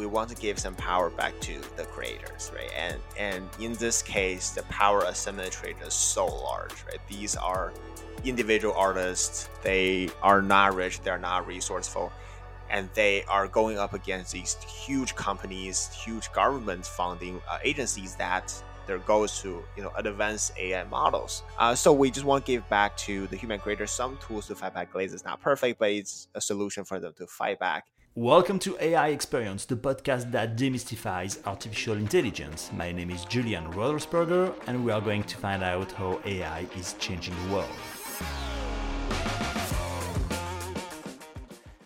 we want to give some power back to the creators, right? And and in this case, the power asymmetry is so large, right? These are individual artists. They are not rich. They are not resourceful, and they are going up against these huge companies, huge government funding uh, agencies that their goal is to you know advance AI models. Uh, so we just want to give back to the human creators some tools to fight back glaze. It's not perfect, but it's a solution for them to fight back. Welcome to AI Experience, the podcast that demystifies artificial intelligence. My name is Julien Redelsperger, and we are going to find out how AI is changing the world.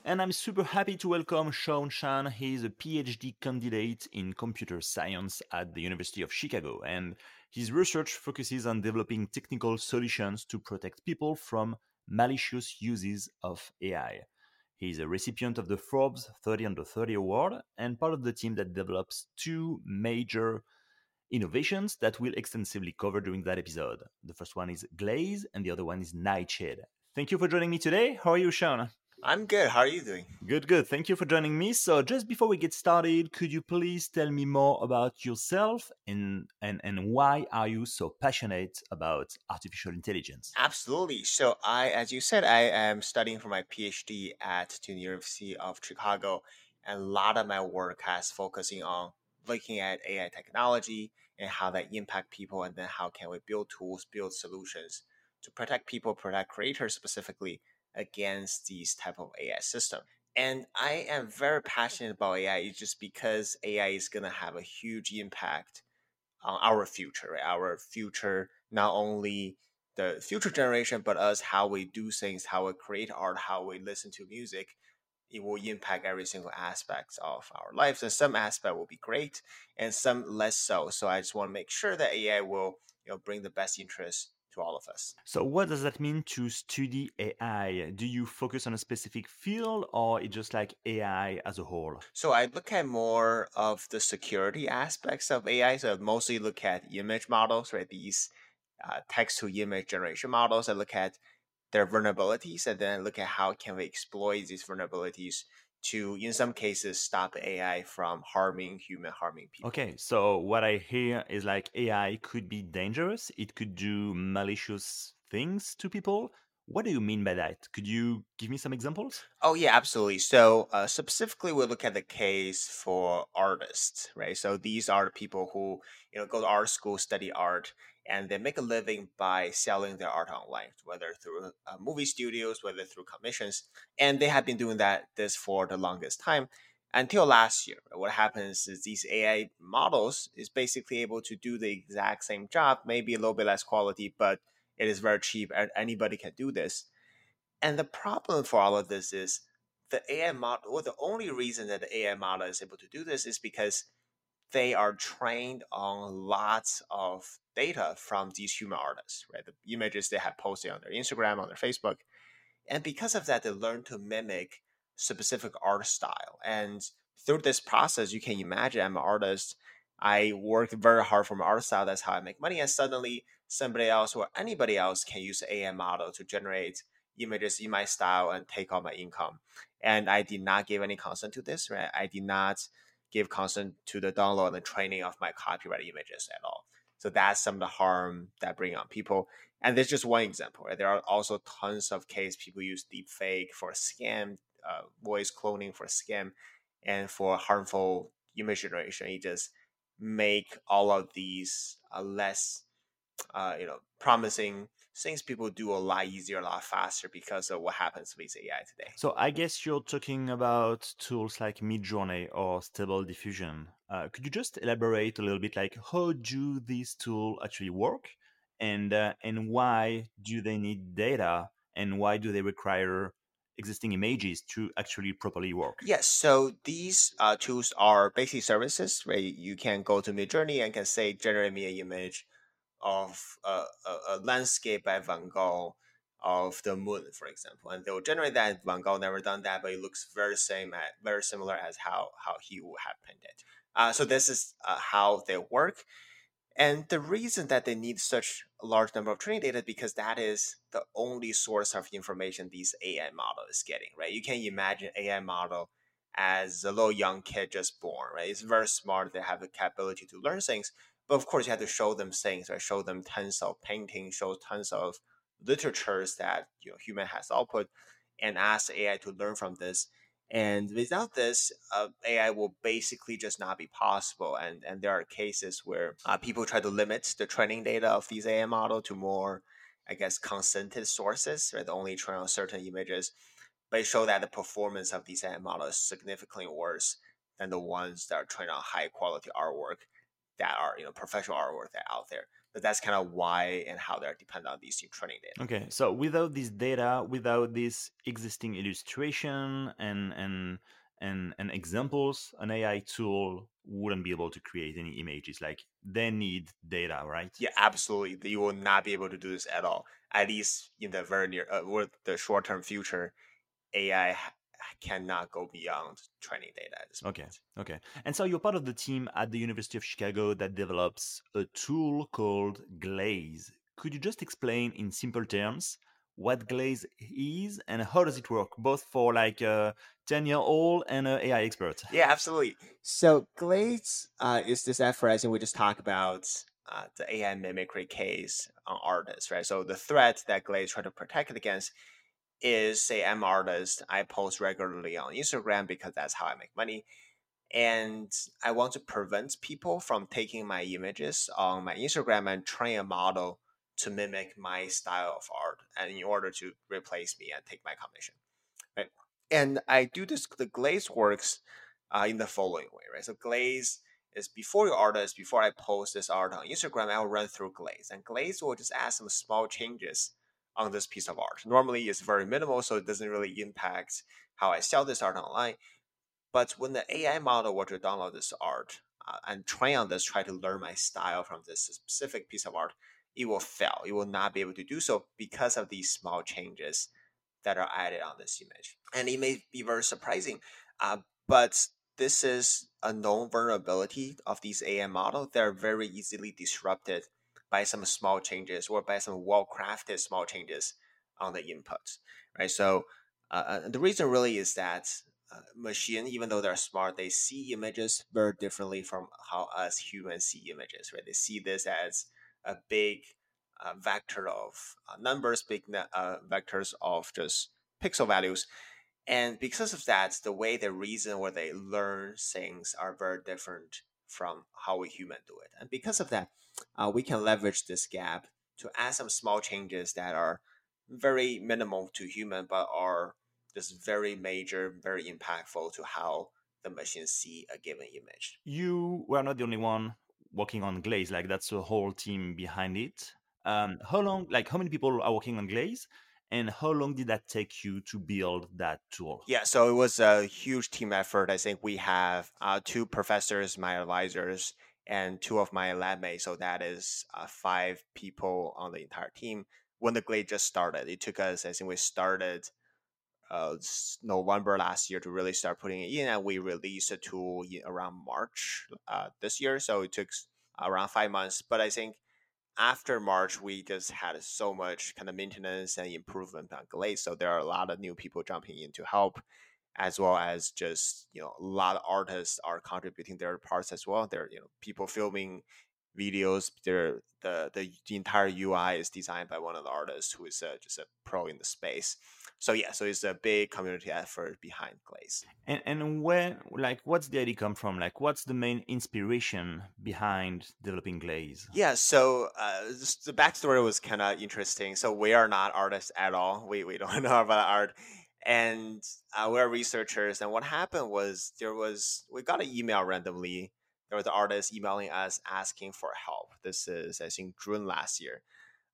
And I'm super happy to welcome Shawn Shan. He is a PhD candidate in computer science at the University of Chicago, and his research focuses on developing technical solutions to protect people from malicious uses of AI. He is a recipient of the Forbes 30 Under 30 award and part of the team that develops two major innovations that we'll extensively cover during that episode. The first one is Glaze, and the other one is Nightshade. Thank you for joining me today. How are you, Shawn? I'm good. How are you doing? Good, good. Thank you for joining me. So, just before we get started, could you please tell me more about yourself and and and why are you so passionate about artificial intelligence? Absolutely. So, I, as you said, I am studying for my PhD at the University of Chicago, and a lot of my work has focusing on looking at AI technology and how that impact people, and then how can we build tools, build solutions to protect people, protect creators specifically against these type of AI system. And I am very passionate about AI just because AI is going to have a huge impact on our future, right? our future, not only the future generation, but us, how we do things, how we create art, how we listen to music. It will impact every single aspect of our lives. And some aspect will be great and some less so. So I just want to make sure that AI will, you know, bring the best interest to all of us. So, what does that mean to study AI? Do you focus on a specific field or it's just like AI as a whole? So, I look at more of the security aspects of AI. So, I mostly look at image models, right? These uh, text to image generation models. I look at their vulnerabilities and then look at how can we exploit these vulnerabilities to in some cases stop AI from harming human harming people. Okay, so what I hear is like AI could be dangerous. It could do malicious things to people. What do you mean by that? Could you give me some examples? Oh yeah, absolutely. So uh, specifically, we look at the case for artists, right? So these are the people who you know go to art school, study art, and they make a living by selling their art online, whether through uh, movie studios, whether through commissions, and they have been doing that this for the longest time until last year. What happens is these AI models is basically able to do the exact same job, maybe a little bit less quality, but it is very cheap and anybody can do this. And the problem for all of this is the AI model, well, the only reason that the AI model is able to do this is because they are trained on lots of data from these human artists, right? The images they have posted on their Instagram, on their Facebook. And because of that, they learn to mimic specific art style. And through this process, you can imagine I'm an artist. I work very hard for my art style. That's how I make money. And suddenly, somebody else or anybody else can use AI model to generate images in my style and take all my income. And I did not give any consent to this, right? I did not give consent to the download and training of my copyright images at all. So that's some of the harm that bring on people. And there's just one example. Right? There are also tons of cases people use deepfake for scam, uh, voice cloning for scam, and for harmful image generation. You just make all of these uh, less, uh, you know, promising things people do a lot easier, a lot faster because of what happens with AI today. So I guess you're talking about tools like Midjourney or Stable Diffusion. Uh, could you just elaborate a little bit, like how do these tools actually work, and uh, and why do they need data, and why do they require existing images to actually properly work? Yes, so these uh, tools are basic services where you can go to Midjourney and can say generate me an image of a, a, a, landscape by Van Gogh of the moon, for example, and they will generate that. Van Gogh never done that, but it looks very same, at, very similar as how how he would have painted. Uh, so this is uh, how they work, and the reason that they need such a large number of training data because that is the only source of information these AI model is getting. Right? You can imagine AI model as a little young kid just born, right? It's very smart. They have the capability to learn things. But of course, you have to show them things, right? Show them tons of paintings, show tons of literatures that you know human has output, and ask AI to learn from this. And without this, uh, AI will basically just not be possible. And and there are cases where uh, people try to limit the training data of these AI model to more, I guess, consented sources, right? Only train on certain images but it showed that the performance of these AI models is significantly worse than the ones that are trained on high quality artwork that are you know professional artwork that out there. But that's kind of why and how they're dependent on these training data. Okay, so without this data, without this existing illustration and and and and examples, an AI tool wouldn't be able to create any images. Like they need data, right? Yeah, absolutely. You will not be able to do this at all. At least in the very near uh, or the short term future AI cannot go beyond training data at this point. Okay. Okay. And so you're part of the team at the University of Chicago that develops a tool called Glaze. Could you just explain in simple terms what Glaze is and how does it work, both for like a 10 year old and an AI expert? Yeah, absolutely. So Glaze uh, is this effort, think we just talked about uh, the AI mimicry case on artists, right? So the threat that Glaze try to protect against is say I'm artist. I post regularly on Instagram because that's how I make money. And I want to prevent people from taking my images on my Instagram and train a model to mimic my style of art and in order to replace me and take my commission. Right. And I do this the glaze works uh, in the following way, right? So glaze is before your artist, before I post this art on Instagram, I'll run through glaze. And glaze will just add some small changes on this piece of art. Normally, it's very minimal, so it doesn't really impact how I sell this art online. But when the AI model were to download this art uh, and train on this, try to learn my style from this specific piece of art, it will fail. It will not be able to do so because of these small changes that are added on this image. And it may be very surprising, uh, but this is a known vulnerability of these AI models. They're very easily disrupted by some small changes or by some well-crafted small changes on the inputs, right? So uh, uh, the reason really is that uh, machine, even though they're smart, they see images very differently from how us humans see images, right? They see this as a big uh, vector of uh, numbers, big uh, vectors of just pixel values. And because of that, the way they reason or they learn things are very different from how we human do it. And because of that, uh, we can leverage this gap to add some small changes that are very minimal to human, but are just very major, very impactful to how the machine see a given image. You were not the only one working on Glaze; like that's a whole team behind it. Um, how long? Like how many people are working on Glaze? And how long did that take you to build that tool? Yeah, so it was a huge team effort. I think we have uh, two professors, my advisors, and two of my lab mates. So that is uh, five people on the entire team. When the Glaze just started, it took us. I think we started uh, November last year to really start putting it in, and we released a tool around March uh, this year. So it took around five months. But I think after March, we just had so much kind of maintenance and improvement on Glaze. So there are a lot of new people jumping in to help as well as just you know a lot of artists are contributing their parts as well. There you know people filming videos. There the, the the entire UI is designed by one of the artists who is uh, just a pro in the space. So yeah, so it's a big community effort behind Glaze. And and where like what's the idea come from? Like what's the main inspiration behind developing Glaze? Yeah, so uh, the backstory was kind of interesting. So we are not artists at all. We we don't know about art and uh, we're researchers. And what happened was there was we got an email randomly. There was an artist emailing us asking for help. This is I think June last year.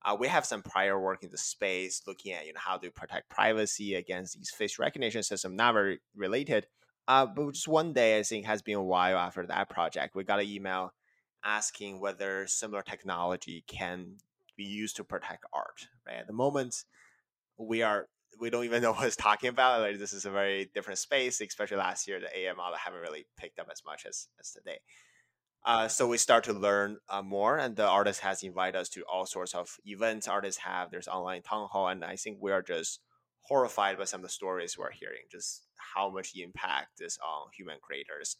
Uh, we have some prior work in the space looking at you know how to protect privacy against these face recognition systems, not very related. Uh, but just one day, I think has been a while after that project, we got an email asking whether similar technology can be used to protect art. Right at the moment, we are we don't even know what it's talking about. Like this is a very different space, especially last year. The AI model haven't really picked up as much as as today. Uh, so we start to learn uh, more, and the artist has invited us to all sorts of events. Artists have there's online town hall, and I think we are just horrified by some of the stories we're hearing, just how much impact is on human creators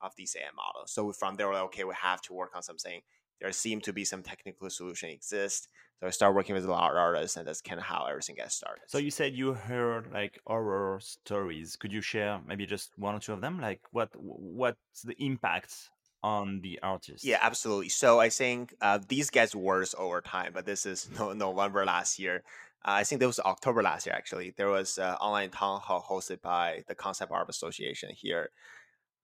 of these AI models. So from there, we're like, okay, we have to work on something. There seem to be some technical solution exist. So I start working with a lot of artists, and that's kind of how everything gets started. So you said you heard like horror stories. Could you share maybe just one or two of them? Like what what's the impact on the artists? Yeah, absolutely. So I think uh, these get worse over time, but this is no, November last year. Uh, I think it was October last year, actually. There was an online town hall hosted by the Concept Art Association here.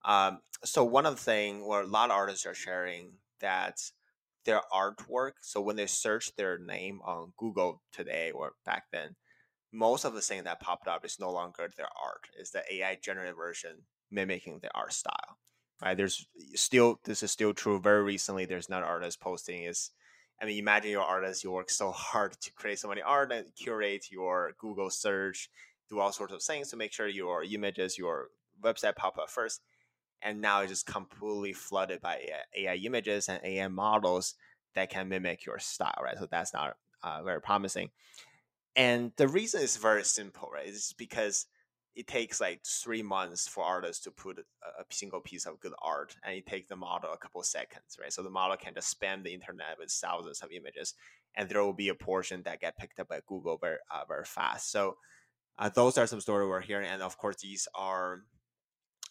Um, so one of the things where a lot of artists are sharing that their artwork, so when they search their name on Google today or back then, most of the thing that popped up is no longer their art. It's the AI generated version mimicking the art style. Right? There's still this is still true. Very recently, there's not artist posting is I mean, imagine your artist, you work so hard to create so many art and curate your Google search, do all sorts of things to make sure your images, your website pop up first. And now it's just completely flooded by AI, images and AI models that can mimic your style, right? So that's not uh, very promising. And the reason is very simple, right? It's because it takes like three months for artists to put a, single piece of good art and it takes the model a couple seconds right? So the model can just spam the internet with thousands of images and there will be a portion that get picked up by google very uh, very fast. So uh, those are some stories we're hearing and of course these are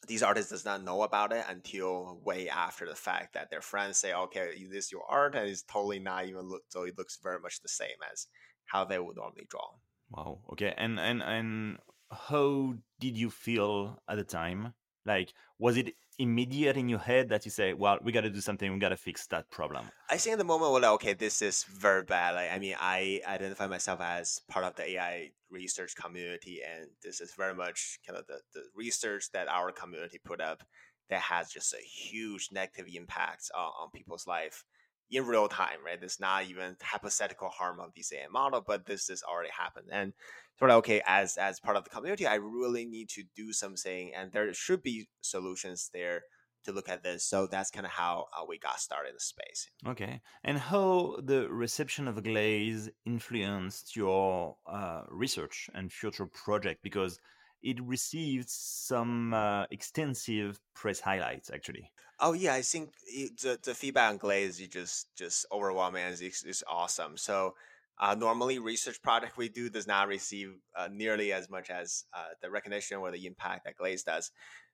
these artists does not know about it until way after the fact that their friends say okay this is your art and it's totally not even look so it looks very much the same as how they would normally draw. Wow. Okay and and and how did you feel at the time? Like, was it immediate in your head that you say, "Well, we got to do something. We got to fix that problem"? I think at the moment, well, okay, this is very bad. Like, I mean, I identify myself as part of the AI research community, and this is very much kind of the, the research that our community put up that has just a huge negative impact on, on people's life in real time, right? There's not even hypothetical harm of this AI model, but this has already happened. And sort of okay, as as part of the community, I really need to do something, and there should be solutions there to look at this. So that's kind of how uh, we got started in the space. Okay, and how the reception of Glaze influenced your uh, research and future project because it received some uh, extensive press highlights actually. Oh yeah, I think it, the, the feedback on Glaze is just just overwhelming it's, it's awesome. So uh, normally research project we do does not receive uh, nearly as much as uh, the recognition or the impact that Glaze does.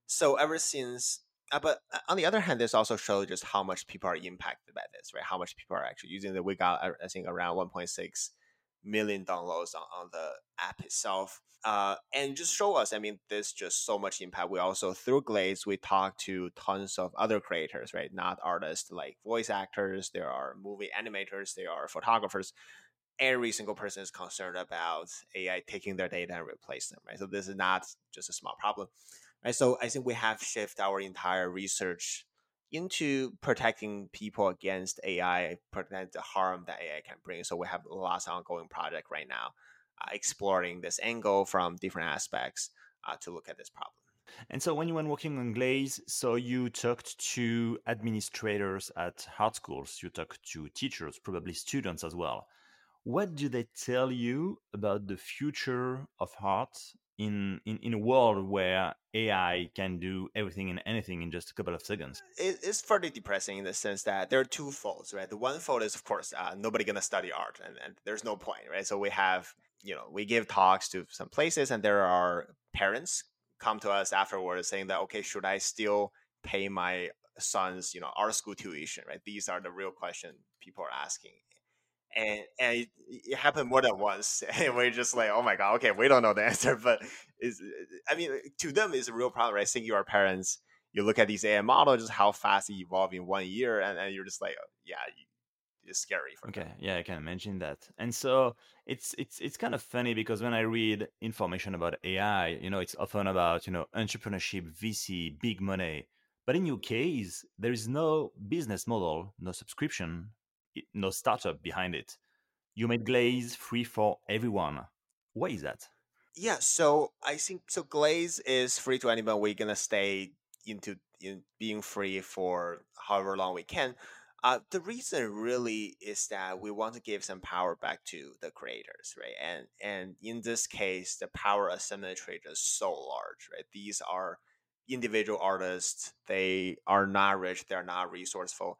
So ever since, uh, but uh, on the other hand, this also shows just how much people are impacted by this, right? How much people are actually using it. We got I think around 1.6 million downloads on, on the app itself. Uh, and just show us, I mean, there's just so much impact. We also, through Glaze, we talk to tons of other creators, right? Not artists, like voice actors, there are movie animators, there are photographers. Every single person is concerned about AI taking their data and replace them, right? So this is not just a small problem, right? So I think we have shifted our entire research into protecting people against AI, protect the harm that AI can bring. So we have lots of ongoing project right now, uh, exploring this angle from different aspects uh, to look at this problem. And so when you were working on Glaze, so you talked to administrators at art schools, you talked to teachers, probably students as well. What do they tell you about the future of art in, in, in a world where AI can do everything and anything in just a couple of seconds. It, it's fairly depressing in the sense that there are two faults, right? The one fault is, of course, uh, nobody gonna study art, and, and there's no point, right? So we have, you know, we give talks to some places, and there are parents come to us afterwards saying that, okay, should I still pay my son's, you know, art school tuition, right? These are the real question people are asking and and it, it, happened more than once and we're just like oh my god okay we don't know the answer but is i mean uh, to them it's a real problem right seeing your parents you look at these ai models just how fast they evolve in one year and, and you're just like oh, yeah it's scary okay them. yeah i can imagine that and so it's it's it's kind of funny because when i read information about ai you know it's often about you know entrepreneurship vc big money but in your case there is no business model no subscription no startup behind it. You made Glaze free for everyone. Why is that? Yeah, so I think so. Glaze is free to anyone. We're gonna stay into in being free for however long we can. Uh, the reason really is that we want to give some power back to the creators, right? And and in this case, the power of asymmetry is so large, right? These are individual artists. They are not rich. They're not resourceful,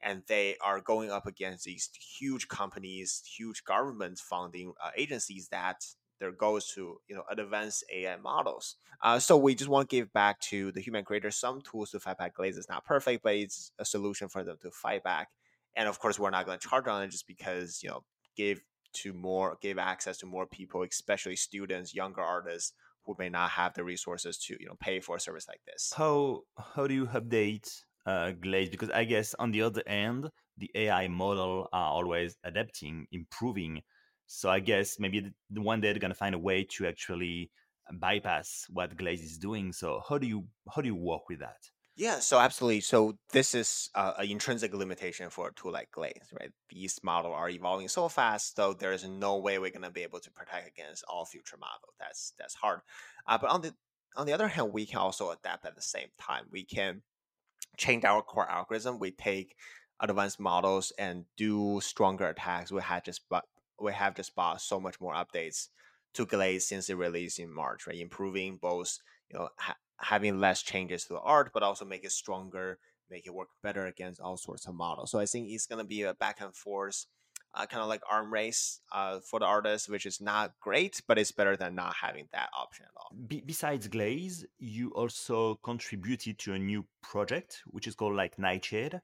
and they are going up against these huge companies, huge government funding uh, agencies that their goal is to you know advance AI models. Uh, so we just want to give back to the human creators some tools to fight back glaze. It's not perfect, but it's a solution for them to fight back. And of course, we're not going to charge on it just because you know give to more give access to more people, especially students, younger artists who may not have the resources to you know pay for a service like this. How how do you update uh, Glaze? Because I guess on the other end, the AI model are always adapting, improving so I guess maybe the one day they're gonna find a way to actually bypass what Glaze is doing. So how do you how do you work with that? Yeah, so absolutely. So this is uh, an intrinsic limitation for a tool like Glaze, right? These models are evolving so fast, so there is no way we're going to be able to protect against all future models. That's that's hard. Uh, but on the on the other hand, we can also adapt at the same time. We can change our core algorithm. We take advanced models and do stronger attacks. We had just but we have just bought so much more updates to Glaze since it released in March, right? Improving both, you know, ha- having less changes to the art, but also make it stronger, make it work better against all sorts of models. So I think it's to be a back and forth, uh, kind of like arm race uh, for the artist, which is not great, but it's better than not having that option at all. Be- besides Glaze, you also contributed to a new project, which is called like Nightshade.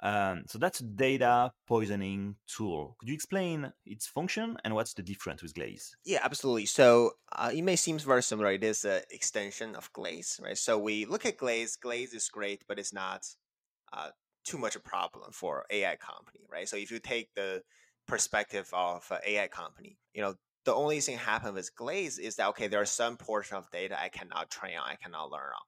Um, so that's a data poisoning tool. Could you explain its function and what's the difference with Glaze? Yeah, absolutely. So uh, it may seem very similar. It is an extension of Glaze, right? So we look at Glaze. Glaze is great, but it's not uh, too much a problem for AI company, right? So if you take the perspective of AI company, you know, the only thing happen with Glaze is that okay, there are some portion of data I cannot train on, I cannot learn on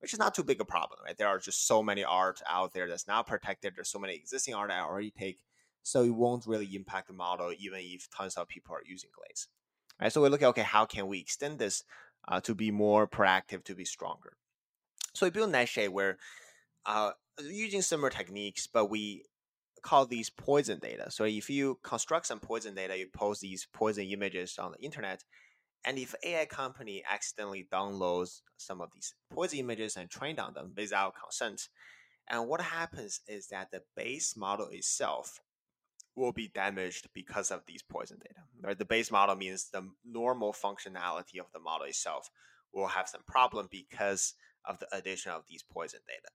which is not too big a problem, right? There are just so many art out there that's not protected. There's so many existing art I already take, so it won't really impact the model, even if tons of people are using Glaze. Right? So we look at okay, how can we extend this uh, to be more proactive, to be stronger? So we built Nightshade where uh, using similar techniques, but we call these poison data. So if you construct some poison data, you post these poison images on the internet, and if AI company accidentally downloads some of these poison images and trained on them without consent, and what happens is that the base model itself will be damaged because of these poison data. Right? The base model means the normal functionality of the model itself will have some problem because of the addition of these poison data.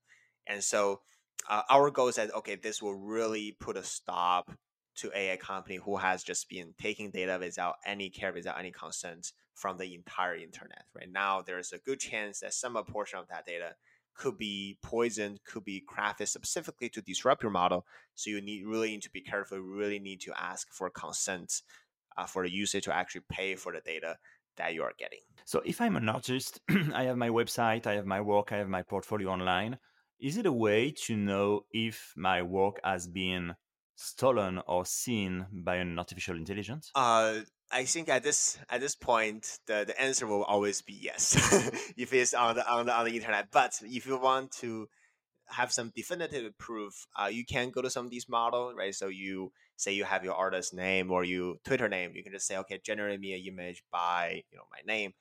And so uh, our goal is that okay, this will really put a stop to AI company who has just been taking data without any care, without any consent from the entire internet. Right now, there's a good chance that some portion of that data could be poisoned, could be crafted specifically to disrupt your model. So you need really need to be careful. You really need to ask for consent uh, for the user to actually pay for the data that you are getting. So if I'm an artist, I have my website, I have my work, I have my portfolio online. Is it a way to know if my work has been stolen or seen by an artificial intelligence? Uh, I think at this at this point, the, the answer will always be yes, if it's on the on the on the internet. But if you want to have some definitive proof, uh, you can go to some of these models, right? So you say you have your artist name or you Twitter name, you can just say, okay, generate me an image by you know my name.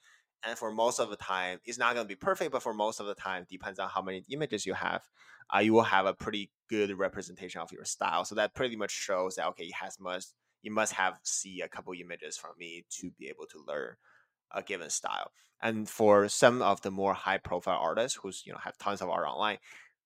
And for most of the time, it's not going to be perfect, but for most of the time, depends on how many images you have, uh, you will have a pretty good representation of your style. So that pretty much shows that okay, it has must you must have see a couple images from me to be able to learn a given style. And for some of the more high profile artists who's you know have tons of art online,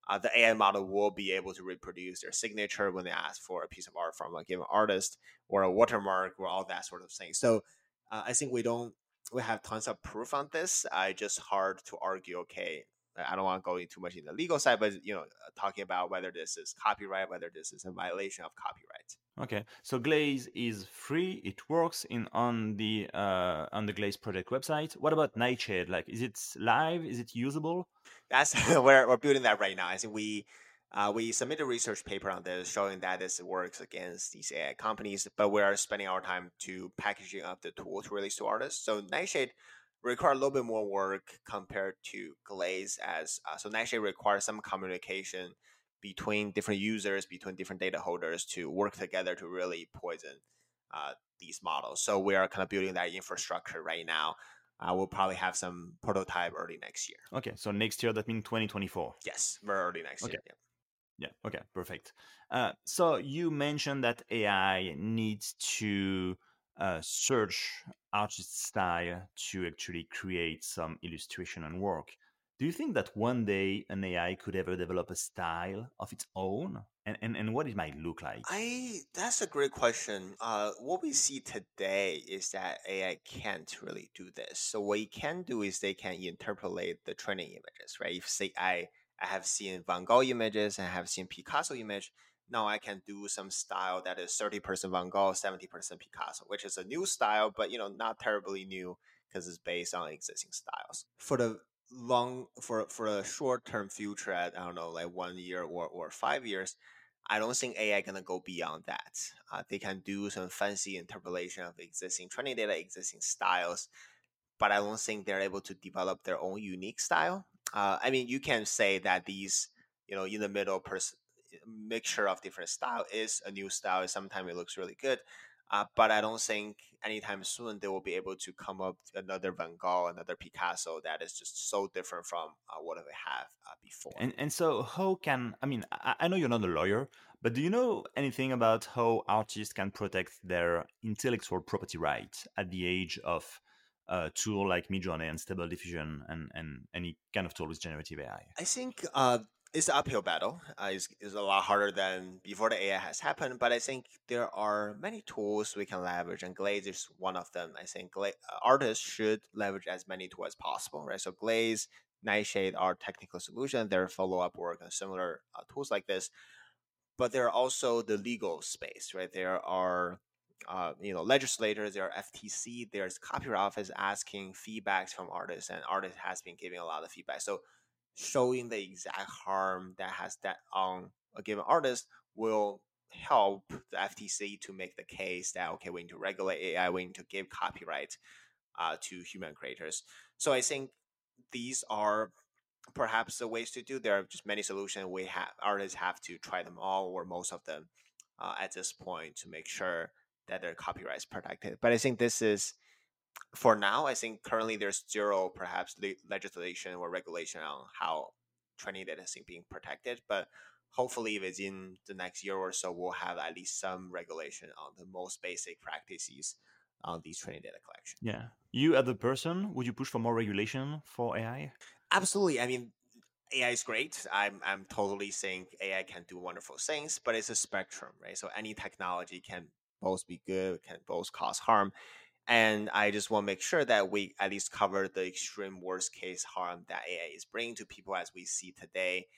uh, the AI model will be able to reproduce their signature when they ask for a piece of art from a given artist or a watermark or all that sort of thing. So uh, I think we don't we have tons of proof on this. I just hard to argue. Okay, I don't want to go into too much in the legal side, but you know, uh, talking about whether this is copyright, whether this is a violation of copyright. Okay, so Glaze is free. It works in on the uh, on the Glaze project website. What about Nightshade? Like, is it live? Is it usable? That's we're we're building that right now. I think we uh, we submitted a research paper on this showing that this works against these AI companies, but we are spending our time to packaging up the tool to release to artists. So Nightshade require a little bit more work compared to Glaze as uh, so Nightshade requires some communication between different users, between different data holders to work together to really poison uh, these models. So we are kind of building that infrastructure right now. Uh, we'll probably have some prototype early next year. Okay, so next year that means 2024. Yes, very early next Okay. year. Yeah. Yeah. Okay. Perfect. Uh, so you mentioned that AI needs to uh, search artist style to actually create some illustration and work. Do you think that one day an AI could ever develop a style of its own, and and, and what it might look like? I that's a great question. Uh, what we see today is that AI can't really do this. So what it can do is they can interpolate the training images, right? If say I I have seen Van Gogh images and I have seen Picasso image, now I can do some style that is thirty percent Van Gogh, seventy percent Picasso, which is a new style, but you know not terribly new because it's based on existing styles. For the long for for a short term future at I don't know like one year or or five years, I don't think AI gonna go beyond that. Uh, they can do some fancy interpolation of existing training data, existing styles, but I don't think they're able to develop their own unique style. Uh, I mean, you can say that these, you know, in the middle person mixture of different style is a new style. Sometimes it looks really good, uh, but I don't think anytime soon they will be able to come up another Van Gogh, another Picasso that is just so different from uh, what they have uh, before. And and so how can I mean I, I know you're not a lawyer, but do you know anything about how artists can protect their intellectual property rights at the age of a tool like Midjourney and Stable Diffusion and, and any kind of tool with generative AI? I think uh, it's an uphill battle. Uh, it's, it's a lot harder than before the AI has happened, but I think there are many tools we can leverage, and Glaze is one of them. I think Gla- uh, artists should leverage as many tools as possible, right? So Glaze, Nightshade are technical solutions. There are follow-up work and similar uh, tools like this, but there are also the legal space, right? There are uh, you know legislators, there are FTC, there's Copyright Office asking feedbacks from artists, and artists has been giving a lot of feedback. So showing the exact harm that has that on a given artist will help the FTC to make the case that okay, we need to regulate AI, we need to give copyright uh, to human creators. So I think these are perhaps the ways to do. There are just many solutions. We have artists have to try them all or most of them uh, at this point to make sure that their copyright is protected. But I think this is for now, I think currently there's zero perhaps le- legislation or regulation on how training data is being protected. But hopefully within the next year or so, we'll have at least some regulation on the most basic practices on these training data collection. Yeah. You as a person, would you push for more regulation for AI? Absolutely. I mean, AI is great. I'm I'm totally saying AI can do wonderful things, but it's a spectrum, right? So any technology can both be good, can both cause harm. And I just want to make sure that we at least cover the extreme worst case harm that AI is bringing to people as we see today.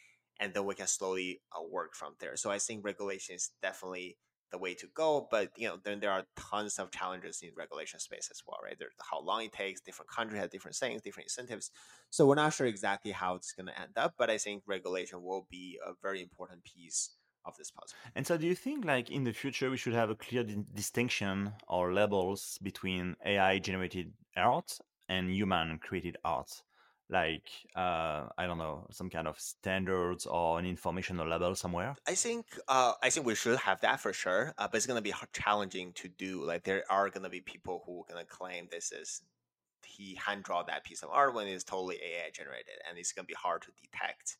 And then we can slowly uh, work from there. So I think regulation is definitely the way to go. But you know, then there are tons of challenges in regulation space as well, right? There's how long it takes, different countries have different things, different incentives. So we're not sure exactly how it's going to end up, but I think regulation will be a very important piece of this puzzle. And so, do you think, like in the future, we should have a clear di- distinction or labels between AI generated art and human created art? Like, uh, I don't know, some kind of standards or an informational label somewhere? I think uh, I think we should have that for sure, uh, but it's gonna be challenging to do. Like there are gonna be people who are gonna claim this is he hand draw that piece of art when it's totally AI generated, and it's gonna be hard to detect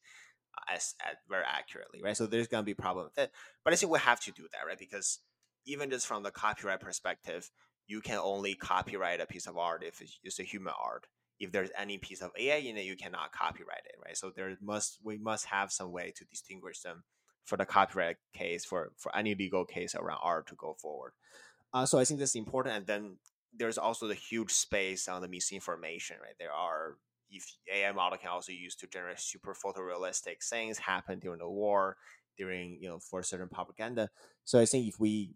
as, as very accurately, right? So there's gonna be a problem with it. But I think we have to do that, right? Because even just from the copyright perspective, you can only copyright a piece of art if it's, it's a human art if there's any piece of AI in it, you cannot copyright it, right? So there must we must have some way to distinguish them for the copyright case for for any legal case around art to go forward. Uh, so I think that's important. And then there's also the huge space on the misinformation, right? There are if AI model can also use to generate super photorealistic things happen during the war, during you know for certain propaganda. So I think if we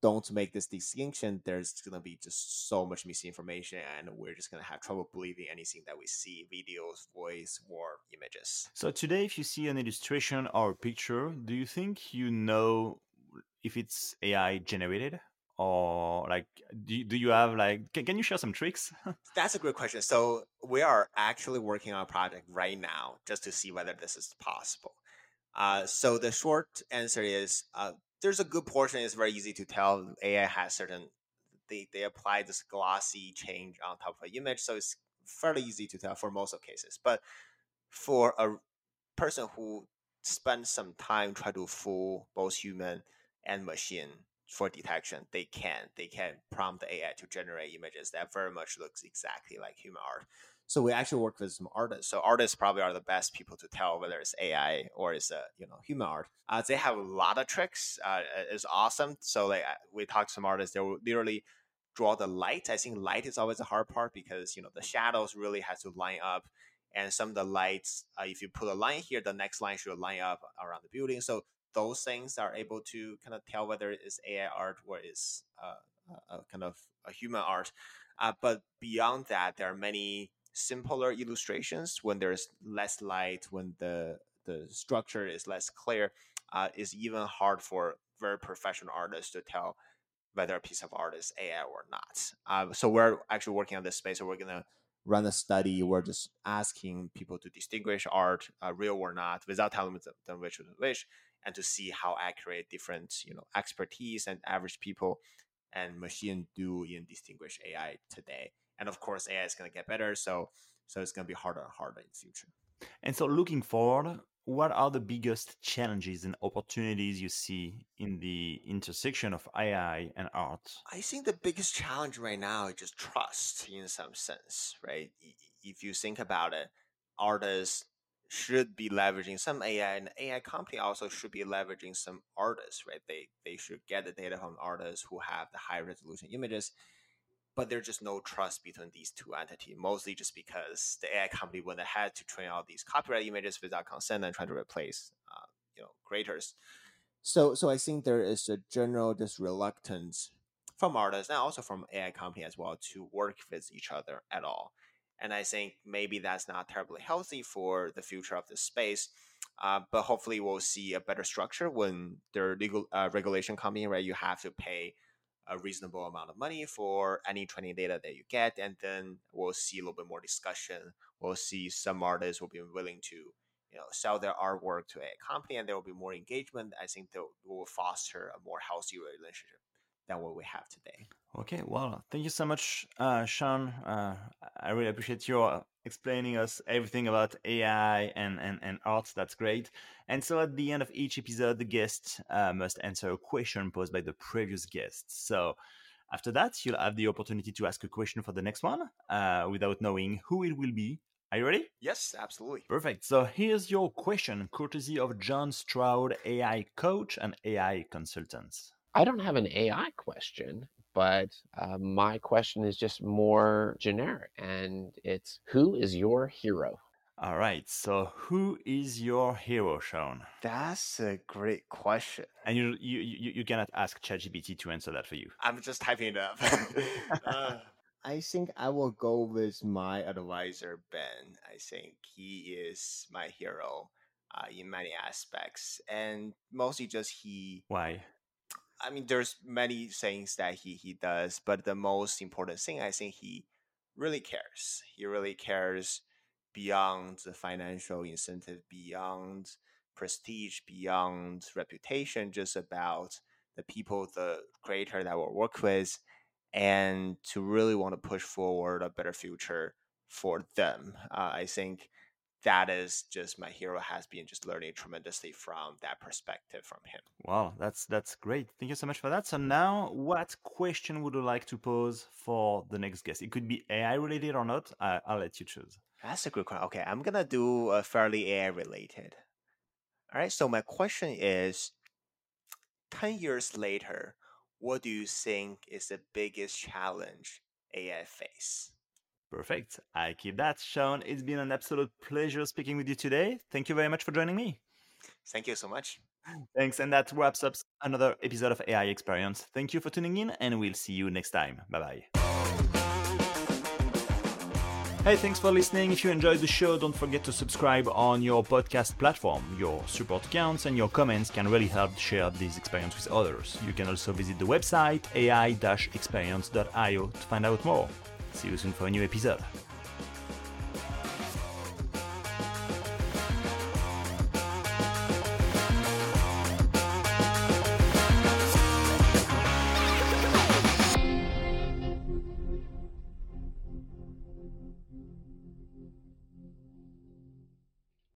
don't make this distinction, there's going to be just so much misinformation, and we're just going to have trouble believing anything that we see videos, voice, or images. So, today, if you see an illustration or picture, do you think you know if it's AI generated? Or like, do, do you have like, can, can you share some tricks? That's a great question. So we are actually working on a project right now just to see whether this is possible. Uh, so the short answer is uh, there's a good portion. It's very easy to tell AI has certain they they apply this glossy change on top of an image, so it's fairly easy to tell for most of cases. But for a person who spends some time try to fool both human and machine for detection, they can. They can prompt the AI to generate images that very much looks exactly like human art. So we actually work with some artists. So artists probably are the best people to tell whether it's AI or it's a you know human art. Uh, they have a lot of tricks. Uh, it's awesome. So like we talked to some artists, they will literally draw the light. I think light is always a hard part because you know the shadows really has to line up, and some of the lights, uh, if you put a line here, the next line should line up around the building. So those things are able to kind of tell whether it's AI art or it's uh, a, kind of a human art. Uh, but beyond that, there are many simpler illustrations when there's less light, when the the structure is less clear, uh, is even hard for very professional artists to tell whether a piece of art is AI or not. Uh, so we're actually working on this space. So we're gonna run a study. We're just asking people to distinguish art, uh, real or not, without telling them which is which, and to see how accurate different you know expertise and average people and machine do in distinguish AI today and of course AI is going to get better. So so it's going to be harder and harder in the future. And so looking forward, what are the biggest challenges and opportunities you see in the intersection of AI and art? I think the biggest challenge right now is just trust in some sense, right? If you think about it, artists should be leveraging some AI and AI company also should be leveraging some artists, right? They they should get the data from artists who have the high resolution images but there's just no trust between these two entities, mostly just because the AI company went ahead to train all these copyright images without consent and try to replace, uh, you know, creators. So, so I think there is a general just reluctance from artists and also from AI company as well to work with each other at all. And I think maybe that's not terribly healthy for the future of this space. Uh, but hopefully, we'll see a better structure when there legal uh, regulation coming. Right, you have to pay a reasonable amount of money for any training data that you get, and then we'll see a little bit more discussion. We'll see some artists will be willing to, you know, sell their artwork to a company, and there will be more engagement. I think that will foster a more healthy relationship than what we have today. Okay, well, thank you so much, uh, Shawn. Uh, I really appreciate your explaining us everything about AI and, and, and art. That's great. And so at the end of each episode, the guest uh, must answer a question posed by the previous guest. So after that, you'll have the opportunity to ask a question for the next one uh, without knowing who it will be. Are you ready? Yes, absolutely. Perfect. So here's your question, courtesy of John Stroud, AI coach and AI consultant. I don't have an AI question, but uh, my question is just more generic, and it's who is your hero? All right. So, who is your hero, Shawn? That's a great question. And you you you, you cannot ask ChatGPT to answer that for you. I'm just typing it up. uh, I think I will go with my advisor Ben. I think he is my hero uh, in many aspects, and mostly just he. Why? I mean, there's many things that he he does, but the most important thing I think he really cares. He really cares beyond the financial incentive, beyond prestige, beyond reputation, just about the people, the creator that will work with, and to really want to push forward a better future for them. Uh, I think that is just my hero has been just learning tremendously from that perspective from him. Wow, that's that's great. Thank you so much for that. So now, what question would you like to pose for the next guest? It could be AI related or not. I, I'll let you choose. That's a good question. Okay, I'm gonna do a fairly AI related. All right. So my question is: Ten years later, what do you think is the biggest challenge AI face? Perfect. I keep that. Shawn, it's been an absolute pleasure speaking with you today. Thank you very much for joining me. Thank you so much. Thanks. And that wraps up another episode of AI Experience. Thank you for tuning in, and we'll see you next time. Bye bye. Hey, thanks for listening. If you enjoyed the show, don't forget to subscribe on your podcast platform. Your support counts and your comments can really help share this experience with others. You can also visit the website ai-experience.io to find out more. See you soon for a new episode.